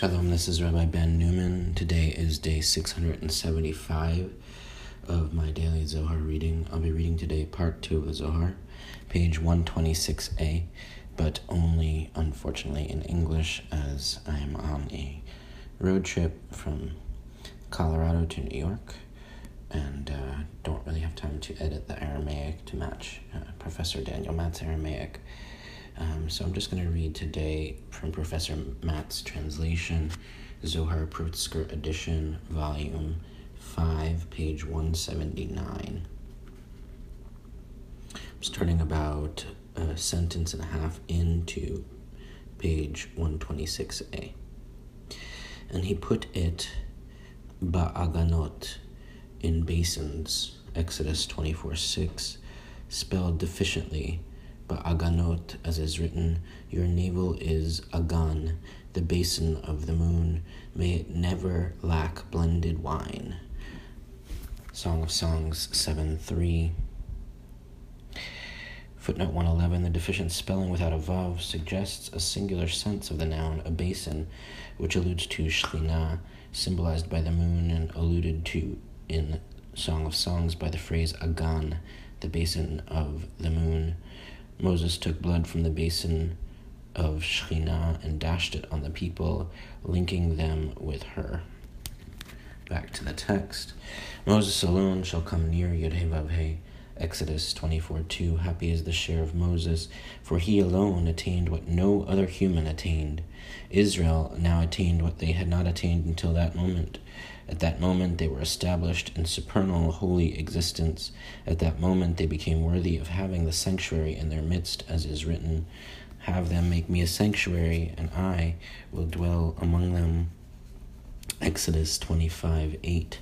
Shalom, this is Rabbi Ben Newman. Today is day 675 of my daily Zohar reading. I'll be reading today part 2 of the Zohar, page 126a, but only, unfortunately, in English as I am on a road trip from Colorado to New York and uh, don't really have time to edit the Aramaic to match uh, Professor Daniel Matt's Aramaic. Um, so I'm just going to read today from Professor Matt's translation, Zohar Pritzker edition, volume 5, page 179. I'm starting about a sentence and a half into page 126a. And he put it ba'aganot in basins, Exodus 24 6, spelled deficiently but Aganot, as is written, Your navel is Agan, the basin of the moon. May it never lack blended wine. Song of Songs 7 3. Footnote 111 The deficient spelling without a vav suggests a singular sense of the noun, a basin, which alludes to Shekhinah, symbolized by the moon and alluded to in Song of Songs by the phrase Agan, the basin of the moon. Moses took blood from the basin of Shekhinah and dashed it on the people, linking them with her. Back to the text. Moses alone shall come near Yudhevavhe. Exodus 24 2 Happy is the share of Moses, for he alone attained what no other human attained. Israel now attained what they had not attained until that moment. At that moment, they were established in supernal holy existence. At that moment, they became worthy of having the sanctuary in their midst, as is written Have them make me a sanctuary, and I will dwell among them. Exodus 25 8.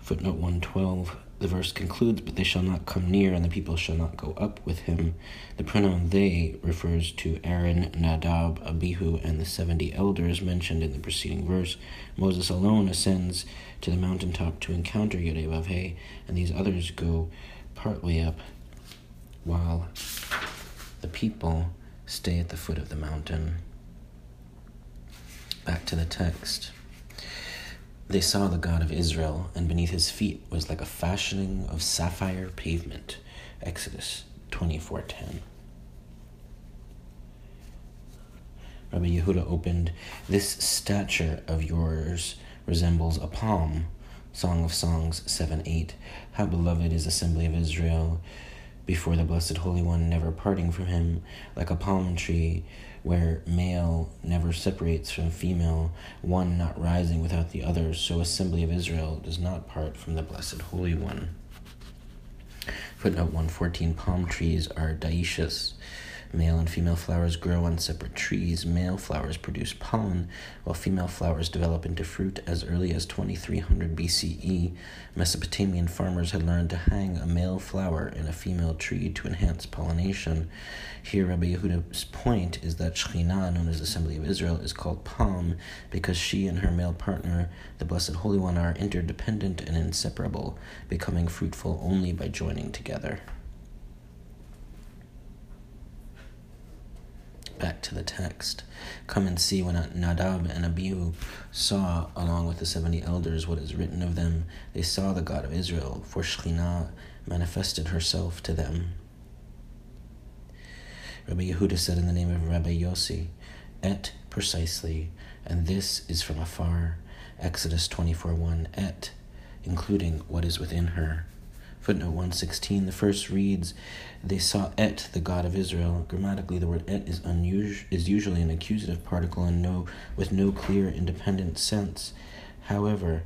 Footnote 112 the verse concludes, But they shall not come near, and the people shall not go up with him. The pronoun they refers to Aaron, Nadab, Abihu, and the seventy elders mentioned in the preceding verse. Moses alone ascends to the mountaintop to encounter Yodevavhe, and these others go partway up, while the people stay at the foot of the mountain. Back to the text. They saw the God of Israel, and beneath his feet was like a fashioning of sapphire pavement. Exodus 24:10. Rabbi Yehuda opened, This stature of yours resembles a palm. Song of Songs 7 8. How beloved is assembly of Israel before the Blessed Holy One, never parting from him, like a palm tree where male never separates from female, one not rising without the other, so assembly of Israel does not part from the Blessed Holy One. Footnote 114 Palm trees are dioecious Male and female flowers grow on separate trees. Male flowers produce pollen, while female flowers develop into fruit as early as 2300 BCE. Mesopotamian farmers had learned to hang a male flower in a female tree to enhance pollination. Here, Rabbi Yehuda's point is that Shekhinah, known as Assembly of Israel, is called palm because she and her male partner, the Blessed Holy One, are interdependent and inseparable, becoming fruitful only by joining together. Back to the text. Come and see when Nadab and Abihu saw, along with the seventy elders, what is written of them. They saw the God of Israel, for Shekhinah manifested herself to them. Rabbi Yehuda said in the name of Rabbi Yossi, Et precisely, and this is from afar. Exodus 24 1, Et, including what is within her. Footnote 116, the first reads, They saw Et, the God of Israel. Grammatically, the word Et is, unusual, is usually an accusative particle and no, with no clear independent sense. However,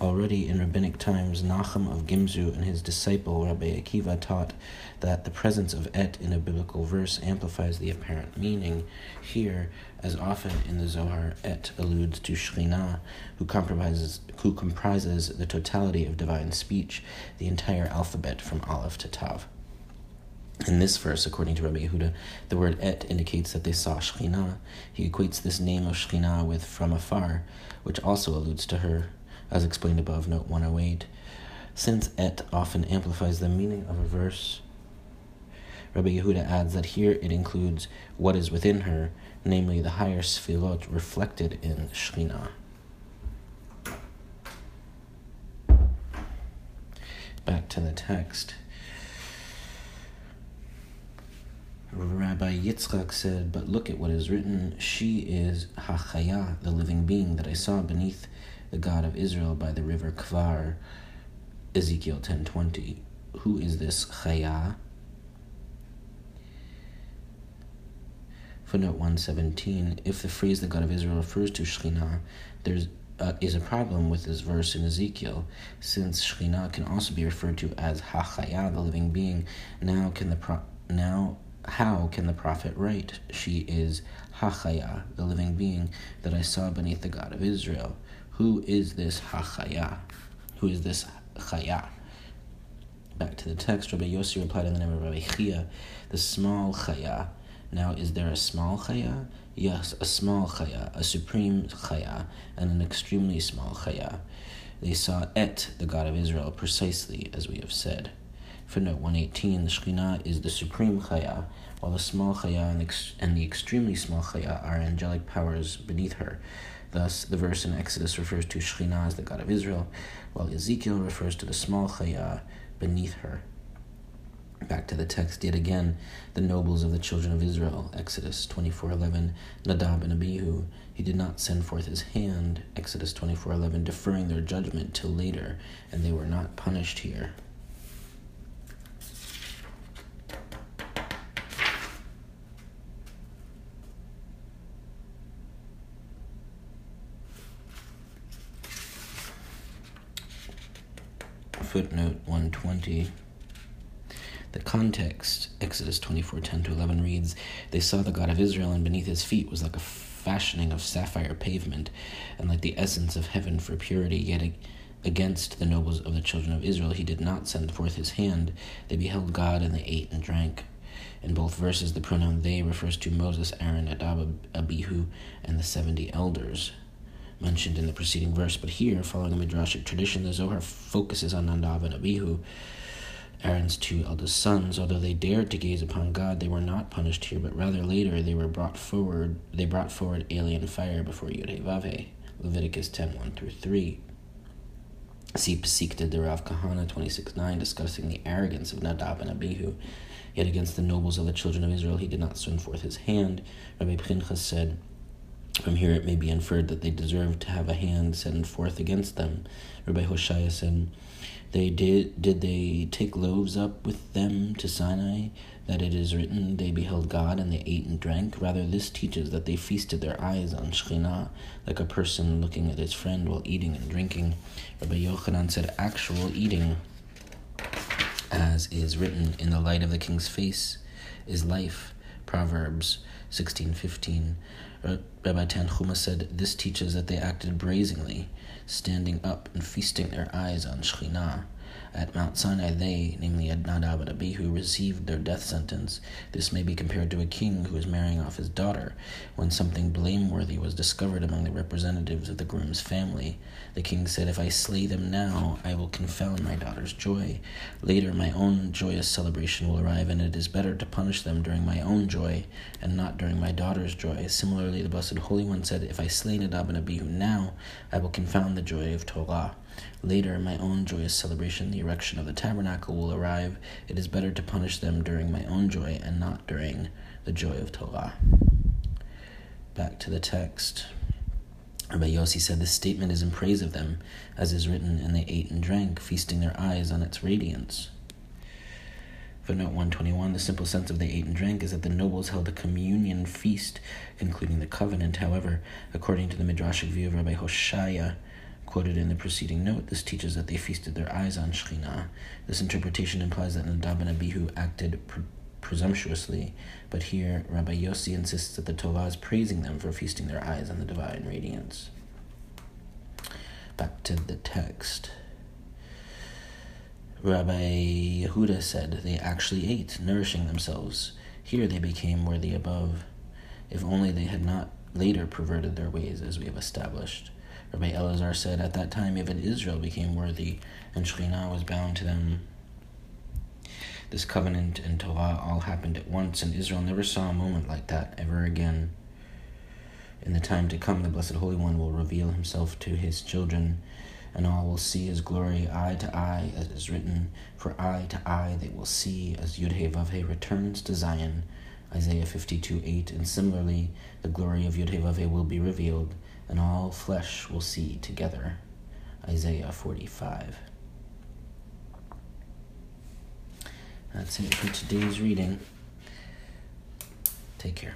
Already in rabbinic times, Nachum of Gimzu and his disciple Rabbi Akiva taught that the presence of et in a biblical verse amplifies the apparent meaning. Here, as often in the Zohar, et alludes to Shekhinah, who comprises, who comprises the totality of divine speech, the entire alphabet from Aleph to Tav. In this verse, according to Rabbi Yehuda, the word et indicates that they saw Shekhinah. He equates this name of Shekhinah with from afar, which also alludes to her as explained above, note 108. Since et often amplifies the meaning of a verse, Rabbi Yehuda adds that here it includes what is within her, namely the higher sefirot reflected in Shekhinah. Back to the text. Rabbi Yitzchak said, But look at what is written. She is Hachaya, the living being that I saw beneath the God of Israel by the river Kvar. Ezekiel 10.20. Who is this Chaya? Footnote 117. If the phrase the God of Israel refers to Shekhinah, there uh, is a problem with this verse in Ezekiel, since Shekhinah can also be referred to as Hachaya, the living being. Now can the pro- now how can the prophet write, She is Hachaya, the living being that I saw beneath the God of Israel? Who is this Hachaya? Who is this Chaya? Back to the text, Rabbi Yossi replied in the name of Rabbi Hiyya, the small Chaya. Now, is there a small Chaya? Yes, a small Chaya, a supreme Chaya, and an extremely small Chaya. They saw Et, the God of Israel, precisely as we have said. Footnote 118 The Shekhinah is the supreme Chaya, while the small Chaya and, ex- and the extremely small Chaya are angelic powers beneath her. Thus, the verse in Exodus refers to Shekhinah as the God of Israel, while Ezekiel refers to the small Chaya beneath her. Back to the text yet again, the nobles of the children of Israel, Exodus 24:11, Nadab and Abihu, he did not send forth his hand, Exodus 24:11, deferring their judgment till later, and they were not punished here. Footnote 120. The context, Exodus 24 10 to 11, reads They saw the God of Israel, and beneath his feet was like a fashioning of sapphire pavement, and like the essence of heaven for purity. Yet against the nobles of the children of Israel he did not send forth his hand. They beheld God, and they ate and drank. In both verses, the pronoun they refers to Moses, Aaron, Nadab, Abihu, and the 70 elders mentioned in the preceding verse, but here, following a midrashic tradition, the Zohar focuses on Nadav and Abihu, Aaron's two eldest sons. Although they dared to gaze upon God, they were not punished here, but rather later they were brought forward. They brought forward alien fire before Yud Leviticus 10 1 through 3. See Pesikta de Rav Kahana 26 9, discussing the arrogance of Nadab and Abihu. Yet against the nobles of the children of Israel he did not send forth his hand. Rabbi Pinchas said, from here it may be inferred that they deserved to have a hand sent forth against them. Rabbi Hoshaya said, They did did they take loaves up with them to Sinai, that it is written, They beheld God and they ate and drank? Rather this teaches that they feasted their eyes on Shekhinah, like a person looking at his friend while eating and drinking. Rabbi Yochanan said actual eating, as is written, In the light of the king's face is life. Proverbs sixteen fifteen. Uh, Rabbi Tanhuma said, This teaches that they acted brazenly, standing up and feasting their eyes on Shekhinah. At Mount Sinai, they, namely Nadab and Abihu, received their death sentence. This may be compared to a king who is marrying off his daughter. When something blameworthy was discovered among the representatives of the groom's family, the king said, If I slay them now, I will confound my daughter's joy. Later, my own joyous celebration will arrive, and it is better to punish them during my own joy and not during my daughter's joy. Similarly, the Blessed Holy One said, If I slay Nadab and Abihu now, I will confound the joy of Torah. Later, in my own joyous celebration, the erection of the tabernacle, will arrive. It is better to punish them during my own joy and not during the joy of Torah. Back to the text. Rabbi Yossi said this statement is in praise of them, as is written, and they ate and drank, feasting their eyes on its radiance. Footnote 121 The simple sense of they ate and drank is that the nobles held a communion feast, concluding the covenant. However, according to the Midrashic view of Rabbi Hoshaya, quoted in the preceding note, this teaches that they feasted their eyes on Shekhinah. This interpretation implies that Nadab and Abihu acted pre- presumptuously, but here Rabbi Yossi insists that the Torah is praising them for feasting their eyes on the divine radiance. Back to the text. Rabbi Yehuda said they actually ate, nourishing themselves. Here they became worthy above, if only they had not later perverted their ways, as we have established. Rabbi Elazar said, At that time, even Israel became worthy, and Shekhinah was bound to them. This covenant and Torah all happened at once, and Israel never saw a moment like that ever again. In the time to come, the Blessed Holy One will reveal himself to his children, and all will see his glory eye to eye, as is written, For eye to eye they will see, as Yudhe returns to Zion. Isaiah 52 8. And similarly, the glory of Yudhe will be revealed, and all flesh will see together. Isaiah 45. That's it for today's reading. Take care.